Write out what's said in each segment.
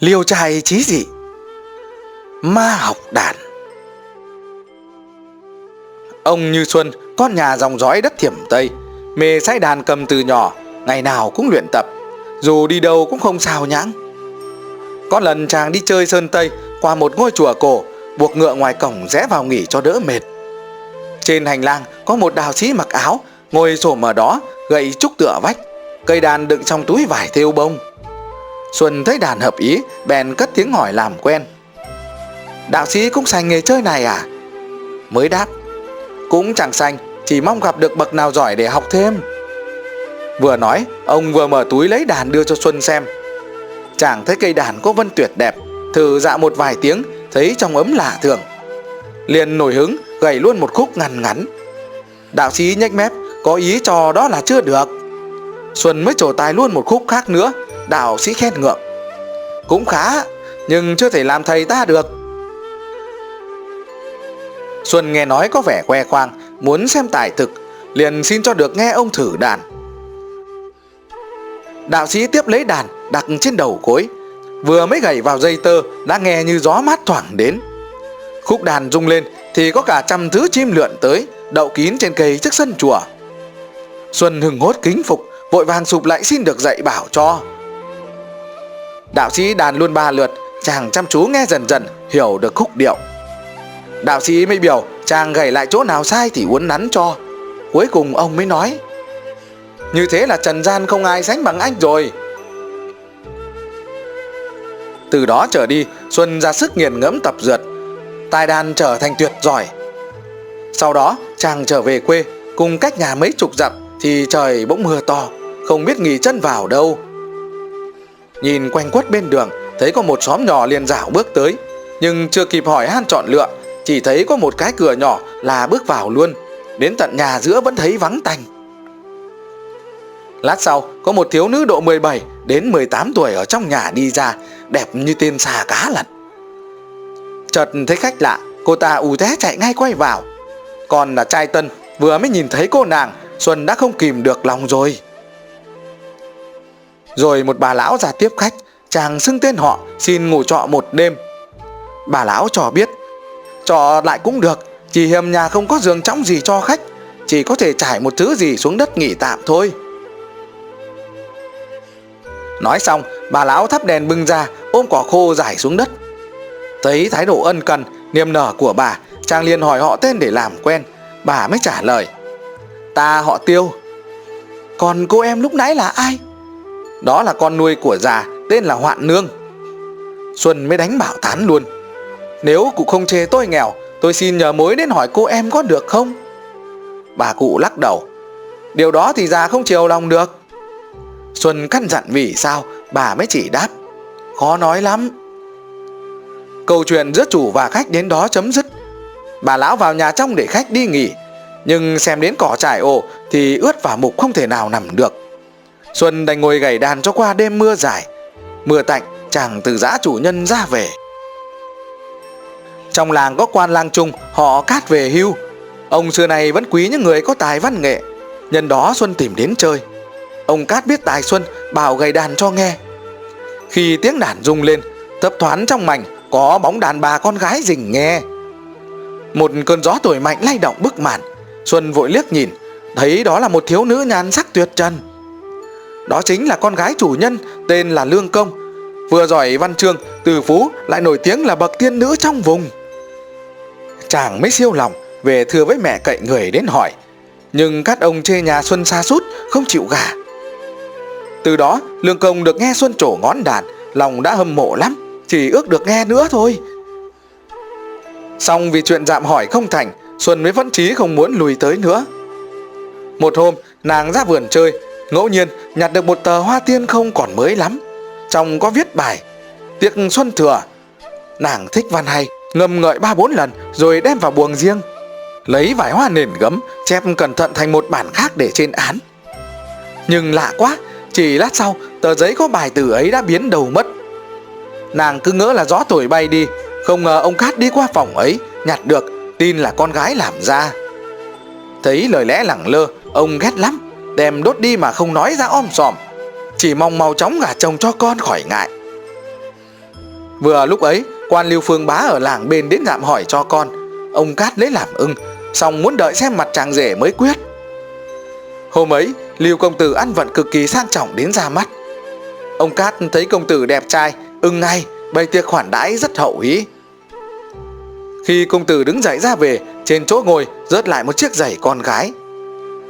liêu trai trí dị, ma học đàn. Ông như xuân, con nhà dòng dõi đất thiểm tây mê say đàn cầm từ nhỏ, ngày nào cũng luyện tập, dù đi đâu cũng không sao nhãng. Có lần chàng đi chơi sơn tây, qua một ngôi chùa cổ, buộc ngựa ngoài cổng rẽ vào nghỉ cho đỡ mệt. Trên hành lang có một đạo sĩ mặc áo, ngồi xổm ở đó, gậy trúc tựa vách, cây đàn đựng trong túi vải thêu bông xuân thấy đàn hợp ý, bèn cất tiếng hỏi làm quen. Đạo sĩ cũng sành nghề chơi này à? Mới đáp, cũng chẳng sành chỉ mong gặp được bậc nào giỏi để học thêm. Vừa nói, ông vừa mở túi lấy đàn đưa cho xuân xem. Chàng thấy cây đàn có vân tuyệt đẹp, thử dạ một vài tiếng, thấy trong ấm lạ thường. Liền nổi hứng gảy luôn một khúc ngắn ngắn. Đạo sĩ nhếch mép, có ý cho đó là chưa được. Xuân mới trổ tài luôn một khúc khác nữa đạo sĩ khen ngượng cũng khá, nhưng chưa thể làm thầy ta được. Xuân nghe nói có vẻ que khoang, muốn xem tài thực, liền xin cho được nghe ông thử đàn. Đạo sĩ tiếp lấy đàn, đặt trên đầu cối vừa mới gảy vào dây tơ, đã nghe như gió mát thoảng đến. Khúc đàn rung lên, thì có cả trăm thứ chim lượn tới, đậu kín trên cây trước sân chùa. Xuân hừng hốt kính phục, vội vàng sụp lại xin được dạy bảo cho đạo sĩ đàn luôn ba lượt, chàng chăm chú nghe dần dần, hiểu được khúc điệu. Đạo sĩ mới biểu, chàng gảy lại chỗ nào sai thì uốn nắn cho. Cuối cùng ông mới nói, như thế là trần gian không ai sánh bằng anh rồi. Từ đó trở đi, xuân ra sức nghiền ngẫm tập dượt tài đàn trở thành tuyệt giỏi. Sau đó, chàng trở về quê, cùng cách nhà mấy chục dặm thì trời bỗng mưa to, không biết nghỉ chân vào đâu nhìn quanh quất bên đường, thấy có một xóm nhỏ liền dạo bước tới. Nhưng chưa kịp hỏi han chọn lựa, chỉ thấy có một cái cửa nhỏ là bước vào luôn. Đến tận nhà giữa vẫn thấy vắng tanh. Lát sau, có một thiếu nữ độ 17 đến 18 tuổi ở trong nhà đi ra, đẹp như tên xà cá lật chợt thấy khách lạ, cô ta ù té chạy ngay quay vào. Còn là trai tân, vừa mới nhìn thấy cô nàng, xuân đã không kìm được lòng rồi rồi một bà lão ra tiếp khách, chàng xưng tên họ, xin ngủ trọ một đêm. Bà lão cho biết, trọ lại cũng được, chỉ hiềm nhà không có giường trống gì cho khách, chỉ có thể trải một thứ gì xuống đất nghỉ tạm thôi. Nói xong, bà lão thắp đèn bưng ra, ôm cỏ khô giải xuống đất. Thấy thái độ ân cần, niềm nở của bà, chàng liền hỏi họ tên để làm quen. Bà mới trả lời, ta họ tiêu. Còn cô em lúc nãy là ai? Đó là con nuôi của già, tên là hoạn nương. Xuân mới đánh bảo tán luôn. Nếu cụ không chê tôi nghèo, tôi xin nhờ mối đến hỏi cô em có được không? Bà cụ lắc đầu. Điều đó thì già không chiều lòng được. Xuân căn dặn vì sao, bà mới chỉ đáp. Khó nói lắm. Câu chuyện giữa chủ và khách đến đó chấm dứt. Bà lão vào nhà trong để khách đi nghỉ, nhưng xem đến cỏ trải ổ thì ướt và mục không thể nào nằm được xuân đành ngồi gảy đàn cho qua đêm mưa dài. Mưa tạnh, chàng từ giã chủ nhân ra về. Trong làng có quan lang trung, họ cát về hưu. Ông xưa này vẫn quý những người có tài văn nghệ. Nhân đó xuân tìm đến chơi. Ông cát biết tài xuân, bảo gầy đàn cho nghe. Khi tiếng đàn rung lên, thấp thoáng trong mảnh, có bóng đàn bà con gái rình nghe. Một cơn gió thổi mạnh lay động bức màn. Xuân vội liếc nhìn, thấy đó là một thiếu nữ nhan sắc tuyệt trần đó chính là con gái chủ nhân, tên là lương công. Vừa giỏi văn chương, từ phú, lại nổi tiếng là bậc tiên nữ trong vùng. Chàng mới siêu lòng, về thưa với mẹ cậy người đến hỏi. Nhưng các ông chê nhà xuân xa sút không chịu gả. Từ đó, lương công được nghe xuân trổ ngón đàn, lòng đã hâm mộ lắm, chỉ ước được nghe nữa thôi. Xong vì chuyện dạm hỏi không thành, xuân mới vẫn chí không muốn lùi tới nữa. Một hôm, nàng ra vườn chơi ngẫu nhiên, nhặt được một tờ hoa tiên không còn mới lắm. Trong có viết bài, tiệc xuân thừa. Nàng thích văn hay, ngâm ngợi ba bốn lần rồi đem vào buồng riêng. Lấy vải hoa nền gấm, chép cẩn thận thành một bản khác để trên án. Nhưng lạ quá, chỉ lát sau, tờ giấy có bài từ ấy đã biến đầu mất. Nàng cứ ngỡ là gió thổi bay đi, không ngờ ông cát đi qua phòng ấy, nhặt được, tin là con gái làm ra. Thấy lời lẽ lẳng lơ, ông ghét lắm đem đốt đi mà không nói ra om sòm. Chỉ mong mau chóng gả chồng cho con khỏi ngại. Vừa lúc ấy, quan Lưu Phương Bá ở làng bên đến dạm hỏi cho con. Ông Cát lấy làm ưng, Xong muốn đợi xem mặt chàng rể mới quyết. Hôm ấy, Lưu công tử ăn vận cực kỳ sang trọng đến ra mắt. Ông Cát thấy công tử đẹp trai, Ưng ngay, bày tiệc khoản đãi rất hậu ý Khi công tử đứng dậy ra về, Trên chỗ ngồi rớt lại một chiếc giày con gái.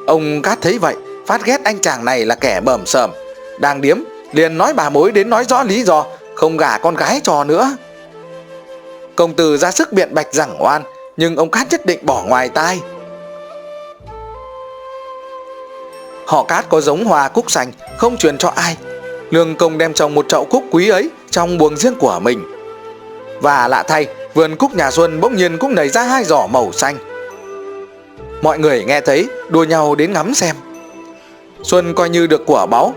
Ông Cát thấy vậy Phát ghét anh chàng này là kẻ bẩm sờm Đang điếm, liền nói bà mối đến nói rõ lý do, Không gả con gái cho nữa. Công tử ra sức biện bạch rằng oan, Nhưng ông Cát nhất định bỏ ngoài tai. Họ Cát có giống hoa cúc xanh Không truyền cho ai. Lương công đem trồng một chậu cúc quý ấy Trong buồng riêng của mình. Và lạ thay, Vườn cúc nhà Xuân bỗng nhiên cũng nảy ra hai giỏ màu xanh. Mọi người nghe thấy, Đua nhau đến ngắm xem. Xuân coi như được quả báu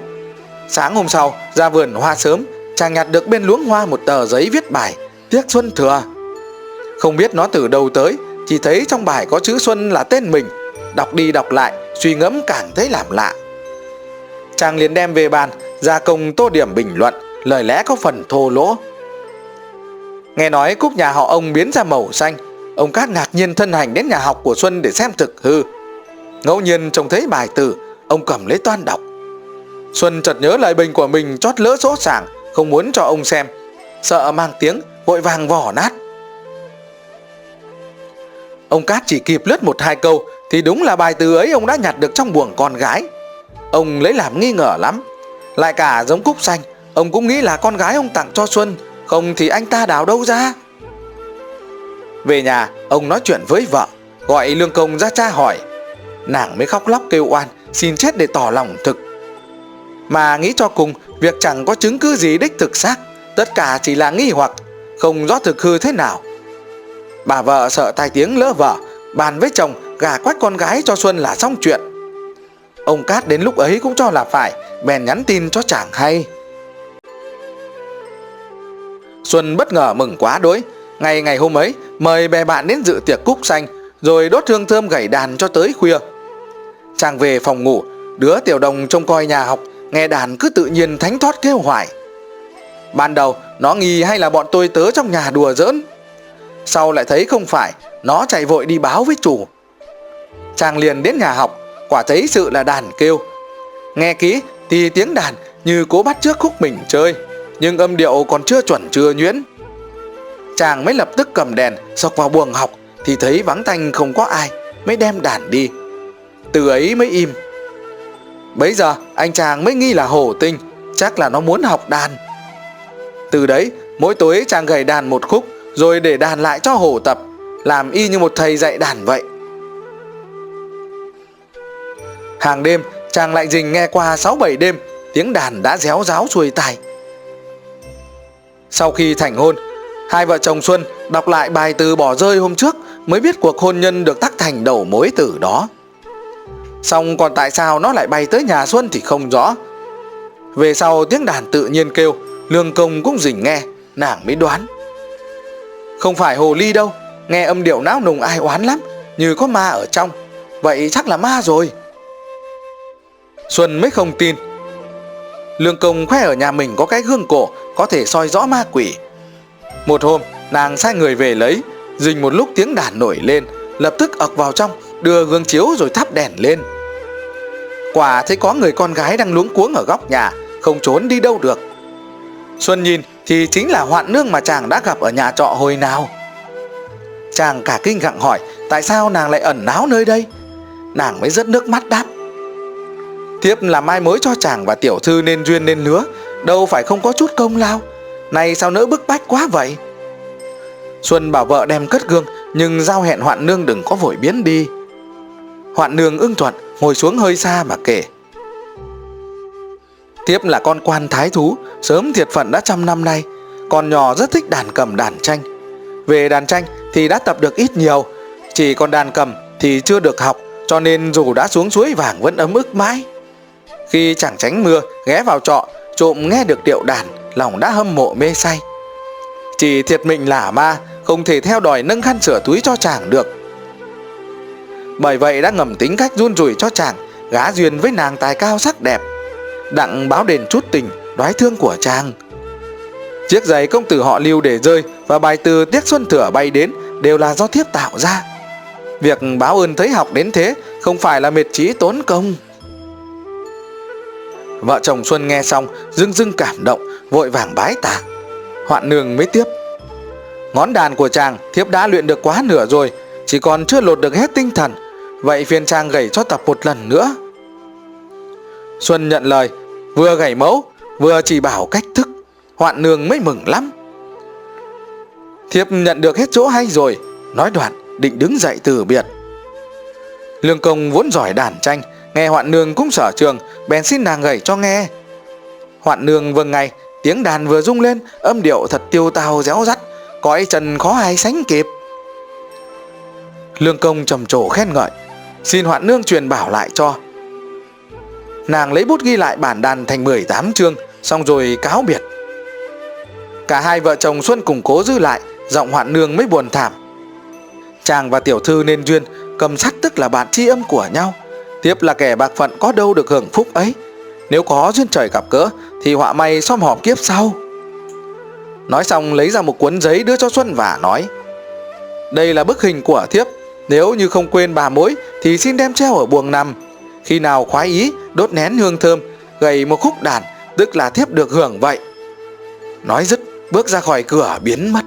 Sáng hôm sau, ra vườn hoa sớm, Chàng nhặt được bên luống hoa một tờ giấy viết bài Tiếc Xuân thừa. Không biết nó từ đâu tới, Chỉ thấy trong bài có chữ Xuân là tên mình. Đọc đi đọc lại, Suy ngẫm càng thấy làm lạ. Chàng liền đem về bàn, Gia công tô điểm bình luận, Lời lẽ có phần thô lỗ. Nghe nói cúc nhà họ ông biến ra màu xanh, Ông Cát ngạc nhiên thân hành đến nhà học của Xuân để xem thực hư. Ngẫu nhiên trông thấy bài từ Ông cầm lấy toan đọc. Xuân chợt nhớ lời bình của mình chót lỡ số sảng Không muốn cho ông xem. Sợ mang tiếng, vội vàng vỏ nát. Ông Cát chỉ kịp lướt một hai câu Thì đúng là bài từ ấy ông đã nhặt được trong buồng con gái. Ông lấy làm nghi ngờ lắm. Lại cả giống cúc xanh, Ông cũng nghĩ là con gái ông tặng cho Xuân, Không thì anh ta đào đâu ra. Về nhà, ông nói chuyện với vợ, Gọi lương công ra cha hỏi. Nàng mới khóc lóc kêu oan Xin chết để tỏ lòng thực. Mà nghĩ cho cùng, Việc chẳng có chứng cứ gì đích thực xác. Tất cả chỉ là nghi hoặc, Không rõ thực hư thế nào. Bà vợ sợ tai tiếng lỡ vợ Bàn với chồng, gà quách con gái cho Xuân là xong chuyện. Ông Cát đến lúc ấy cũng cho là phải, Bèn nhắn tin cho chàng hay. Xuân bất ngờ mừng quá đối Ngày ngày hôm ấy, Mời bè bạn đến dự tiệc cúc xanh, Rồi đốt hương thơm gảy đàn cho tới khuya. Chàng về phòng ngủ, Đứa tiểu đồng trông coi nhà học, Nghe đàn cứ tự nhiên thánh thoát kêu hoài. Ban đầu, nó nghi hay là bọn tôi tớ trong nhà đùa giỡn. Sau lại thấy không phải, Nó chạy vội đi báo với chủ. Chàng liền đến nhà học, Quả thấy sự là đàn kêu. Nghe kỹ thì tiếng đàn như cố bắt trước khúc mình chơi, Nhưng âm điệu còn chưa chuẩn chưa nhuyễn. Chàng mới lập tức cầm đèn Sọc vào buồng học, Thì thấy vắng tanh không có ai, Mới đem đàn đi. Từ ấy mới im. Bấy giờ, anh chàng mới nghi là hồ tinh, Chắc là nó muốn học đàn. Từ đấy, mỗi tối chàng gầy đàn một khúc, Rồi để đàn lại cho hổ tập, Làm y như một thầy dạy đàn vậy. Hàng đêm, chàng lại dình nghe qua 6-7 đêm, Tiếng đàn đã réo ráo xuôi tai. Sau khi thành hôn, Hai vợ chồng Xuân đọc lại bài từ bỏ rơi hôm trước Mới biết cuộc hôn nhân được tắc thành đầu mối từ đó. Xong còn tại sao nó lại bay tới nhà Xuân thì không rõ. Về sau tiếng đàn tự nhiên kêu Lương công cũng dình nghe, Nàng mới đoán. Không phải hồ ly đâu, Nghe âm điệu não nùng ai oán lắm, Như có ma ở trong, Vậy chắc là ma rồi. Xuân mới không tin. Lương công khoe ở nhà mình có cái gương cổ, Có thể soi rõ ma quỷ. Một hôm, nàng sai người về lấy, Dình một lúc tiếng đàn nổi lên, Lập tức ập vào trong Đưa gương chiếu rồi thắp đèn lên. Quả thấy có người con gái đang luống cuống ở góc nhà, Không trốn đi đâu được. Xuân nhìn thì chính là hoạn nương mà chàng đã gặp ở nhà trọ hồi nào. Chàng cả kinh gặng hỏi, Tại sao nàng lại ẩn náu nơi đây? Nàng mới rất nước mắt đáp. Thiếp là mai mối cho chàng và tiểu thư nên duyên nên lứa, Đâu phải không có chút công lao. Nay sao nỡ bức bách quá vậy? Xuân bảo vợ đem cất gương, Nhưng giao hẹn hoạn nương đừng có vội biến đi. Hoạn nương ưng thuận, Ngồi xuống hơi xa mà kể. Tiếp là con quan thái thú, Sớm thiệt phận đã trăm năm nay, con nhỏ rất thích đàn cầm đàn tranh. Về đàn tranh thì đã tập được ít nhiều, Chỉ còn đàn cầm thì chưa được học, Cho nên dù đã xuống suối vàng vẫn ấm ức mãi. Khi chẳng tránh mưa, ghé vào trọ, Trộm nghe được điệu đàn, Lòng đã hâm mộ mê say. Chỉ thiệt mình là ma, Không thể theo đòi nâng khăn sửa túi cho chàng được. Bởi vậy đã ngầm tính cách run rủi cho chàng, Gá duyên với nàng tài cao sắc đẹp, Đặng báo đền chút tình, Đoái thương của chàng Chiếc giày công tử họ lưu để rơi và bài từ tiếc Xuân thửa bay đến đều là do thiếp tạo ra. Việc báo ơn thấy học đến thế không phải là mệt trí tốn công. Vợ chồng Xuân nghe xong dưng dưng cảm động, vội vàng bái tạ. Hoạn nương mới tiếp. Ngón đàn của chàng thiếp đã luyện được quá nửa rồi, chỉ còn chưa lột được hết tinh thần Vậy phiên chàng gảy cho tập một lần nữa. Xuân nhận lời, Vừa gảy mẫu, Vừa chỉ bảo cách thức. Hoạn nương mới mừng lắm. Thiếp nhận được hết chỗ hay rồi, Nói đoạn, định đứng dậy từ biệt. Lương công vốn giỏi đàn tranh, Nghe hoạn nương cũng sở trường, Bèn xin nàng gảy cho nghe. Hoạn nương vâng ngay, Tiếng đàn vừa rung lên, Âm điệu thật tiêu tao réo rắt Cõi trần khó ai sánh kịp. Lương công trầm trồ khen ngợi. Xin hoạn nương truyền bảo lại cho. Nàng lấy bút ghi lại bản đàn thành 18 chương, Xong rồi cáo biệt. Cả hai vợ chồng Xuân cùng cố giữ lại, Giọng hoạn nương mới buồn thảm. Chàng và tiểu thư nên duyên, Cầm sắt tức là bạn tri âm của nhau. Tiếp là kẻ bạc phận có đâu được hưởng phúc ấy. Nếu có duyên trời gặp cỡ Thì họa may xóm họp kiếp sau. Nói xong lấy ra một cuốn giấy đưa cho Xuân và nói, Đây là bức hình của thiếp. Nếu như không quên bà mối thì xin đem treo ở buồng nằm. Khi nào khoái ý, đốt nén hương thơm, Gầy một khúc đàn, Tức là thiếp được hưởng vậy. Nói dứt, bước ra khỏi cửa, biến mất.